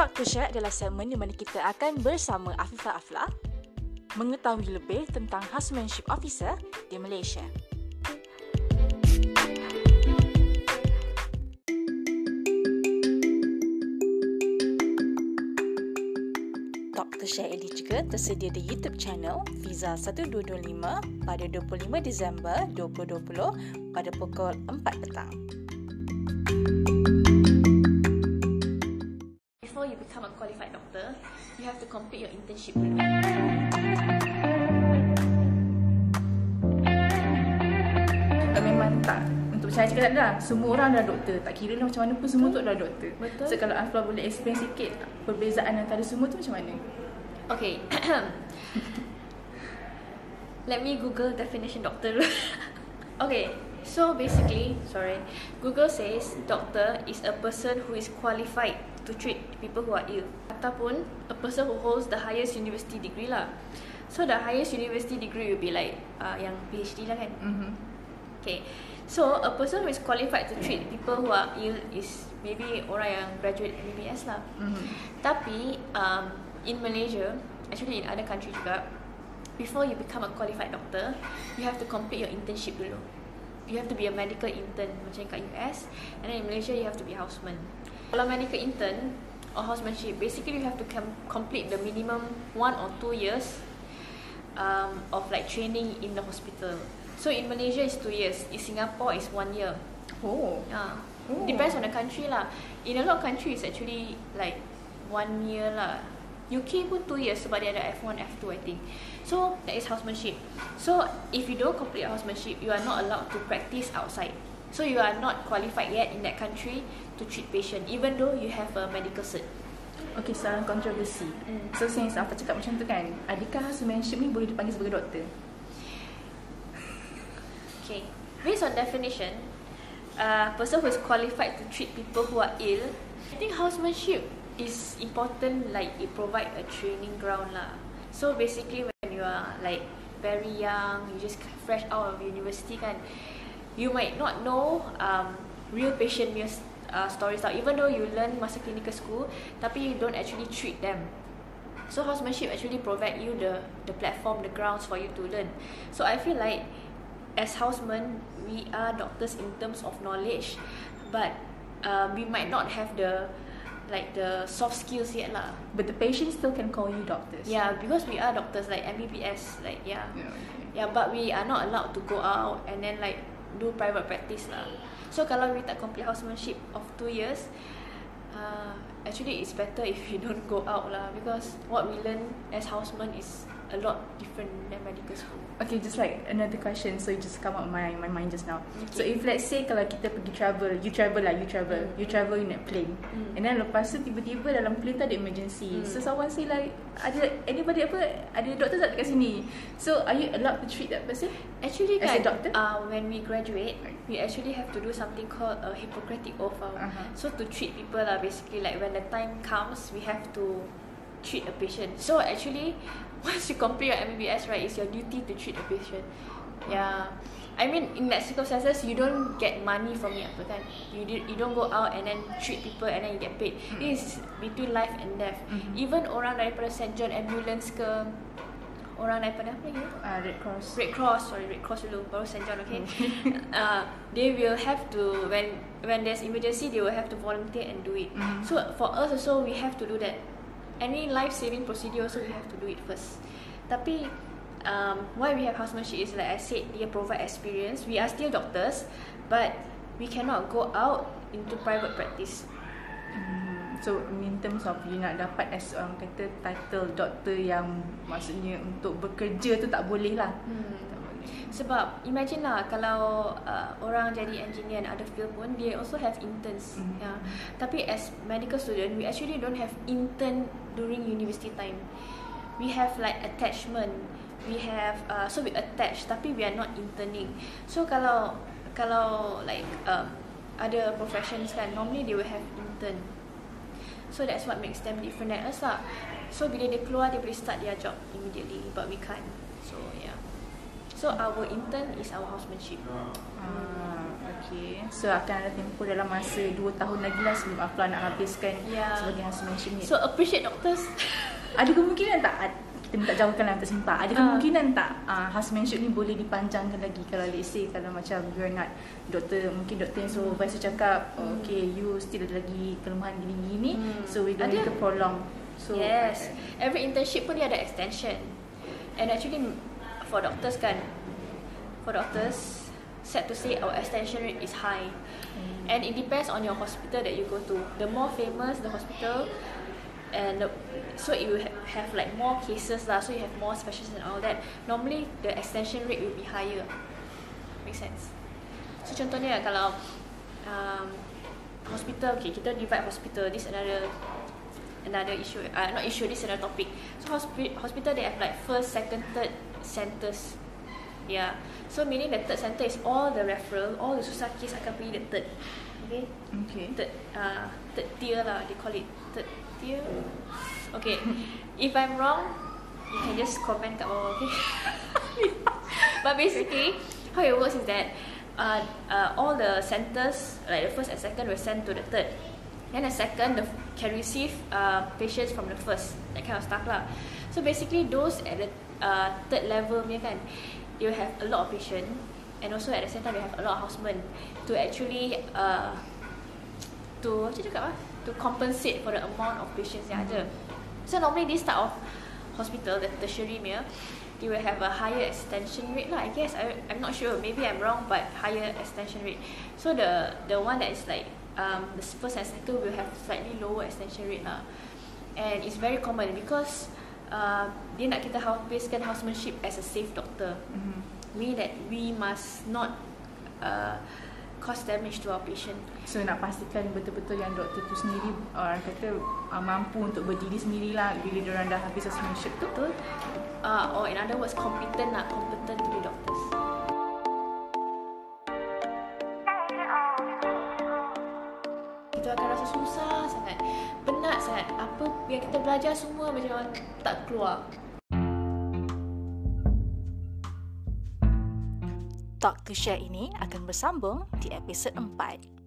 Dr. Share adalah segmen di mana kita akan bersama Afifah Afla mengetahui lebih tentang housemanship officer di Malaysia. Dr. Share ini juga tersedia di YouTube channel Visa 1225 pada 25 Disember 2020 pada pukul 4 petang. A qualified doctor, you have to complete your internship. uh, memang tak untuk saya cakap dah semua orang dah doktor tak kira lah macam mana pun semua tu adalah doktor Betul. so kalau Afla boleh explain sikit perbezaan antara semua tu macam mana Okay. Let me Google definition doctor. okay. So basically, sorry, Google says doctor is a person who is qualified to treat people who are ill. Ataupun a person who holds the highest university degree lah. So the highest university degree will be like uh, yang PhD lah kan. mm-hmm. Okay. So a person who is qualified to treat people who are ill is maybe orang yang graduate MBBS lah. Mm-hmm. Tapi um, in Malaysia, actually in other country juga, before you become a qualified doctor, you have to complete your internship dulu. You have to be a medical intern macam kat US, and then in Malaysia you have to be houseman. Kalau medical intern or housemanship, basically you have to com- complete the minimum one or two years um, of like training in the hospital. So in Malaysia is two years, in Singapore is one year. oh Yeah. Oh. Depends on the country lah. In a lot of countries actually like one year lah. UK pun two years sebab dia ada F1, F2 I think. So that is housemanship. So if you don't complete housemanship, you are not allowed to practice outside. So you are not qualified yet in that country to treat patient even though you have a medical cert. Okay, soalan kontroversi. Hmm. So, since Afla cakap macam tu kan, adakah housemanship ni boleh dipanggil sebagai doktor? Okay. Based on definition, a person who is qualified to treat people who are ill, I think housemanship is important. Like it provide a training ground lah. So basically, when you are like very young, you just fresh out of university kan, you might not know um, real patient punya uh, stories lah. Even though you learn masa clinical school, tapi you don't actually treat them. So housemanship actually provide you the the platform, the grounds for you to learn. So I feel like as housemen, we are doctors in terms of knowledge, but um, we might not have the like the soft skills yet lah. But the patient still can call you doctors. Yeah, because we are doctors like MBBS, like yeah, Yeah, okay. yeah, but we are not allowed to go out and then like do private practice lah. So kalau we tak complete housemanship of two years, uh, actually it's better if we don't go out lah because what we learn as houseman is a lot different than medical school. Okay, just like another question. So it just come up my my mind just now. Okay. So if let's say kalau kita pergi travel, you travel lah, you travel, Mm. you travel in a plane, Mm. and then lepas tu tiba-tiba dalam plane tu ada emergency. Mm. So someone say like ada anybody apa ada doktor tak kat sini. So are you allowed to treat that person? Actually, As a kan, doctor? Uh, when we graduate, we actually have to do something called a Hippocratic oath. Uh. Uh-huh. So to treat people lah, basically like when the time comes, we have to treat a patient. So actually, once you complete your MBBS, right, it's your duty to treat a patient. Yeah. I mean, in that circumstances, you don't get money from it, apa kan? You did, you don't go out and then treat people and then you get paid. This is between life and death. Mhm. Even orang daripada St. John Ambulance ke, orang daripada apa lagi? Uh, Red Cross. Red Cross, sorry, Red Cross dulu, baru St. John, okay? uh, they will have to, when when there's emergency, they will have to volunteer and do it. Mhm. So for us also, we have to do that. Any life-saving procedure also, we have to do it first. Tapi, um, why we have housemanship is like I said, dia provide experience. We are still doctors, but we cannot go out into private practice. Hmm, So in terms of you nak dapat as orang kata title doktor yang maksudnya untuk bekerja tu tak boleh lah. Hmm. Sebab imagine lah kalau uh, orang jadi engineer and other field pun they also have interns. Mhm. Yeah. Tapi as medical student we actually don't have intern during university time. We have like attachment. We have uh, so we attach tapi we are not interning. So kalau kalau like um, other professions kan normally they will have intern. So that's what makes them different than us lah. So bila dia keluar dia boleh start their job immediately but we can't. So yeah. So our intern is our housemanship. Ah, Okay. So akan ada tempoh dalam masa 2 tahun lagi lah sebelum Afla nak habiskan Ya. sebagai housemanship ni. So appreciate doctors. ada kemungkinan tak kita minta jawabkan lah untuk sempat. Ada Ah. kemungkinan tak uh, housemanship ni boleh dipanjangkan lagi kalau let's say kalau macam you're not doktor mungkin doktor yang supervisor cakap oh, okay you still ada lagi kelemahan gini-gini Hmm. so we going Ada. to prolong. So yes. Every internship pun dia ada extension. And actually for doctors kan, for doctors, sad to say our extension rate is high. Hmm. And it depends on your hospital that you go to. The more famous the hospital, and the, so you ha- have like more cases lah. So you have more specialists and all that. Normally the extension rate will be higher. Make sense. So contohnya kalau um, hospital, okay, kita divide hospital. This another another issue. Uh, not issue. This another topic. So hospi- hospital they have like first, second, third centers. Yeah. So meaning the third center is all the referral, all the susah case akan pergi the third. Okay. Okay. Third, uh, third tier lah. They call it third tier. Okay. If I'm wrong, you can just comment kat bawah. Okay. but basically, how it works is that uh, uh, all the centers, like the first and second, will send to the third. Then the second the, can receive uh, patients from the first, that kind of stuff lah. So basically, those at the uh, third level punya kan, will have a lot of patient, and also at the same time they have a lot of housemen to actually uh, to macam cakap ah, to compensate for the amount of patients yang ada. So normally this type of hospital, the tertiary punya, they will have a higher extension rate lah. I guess I I'm not sure. Maybe I'm wrong, but higher extension rate. So the the one that is like um the first and second will have slightly lower extension rate lah. And it's very common because uh, dia nak kita habiskan housemanship as a safe doctor. Mhm. Meaning that we must not uh, cause damage to our patient. So nak pastikan betul-betul yang doktor tu sendiri orang kata uh, mampu untuk berdiri sendirilah bila diorang dah habis housemanship tu. Betul? Uh, or in other words, competent lah, competent to be doctors. Kita belajar semua macam tak keluar. Talk to Share ini akan bersambung di episod 4.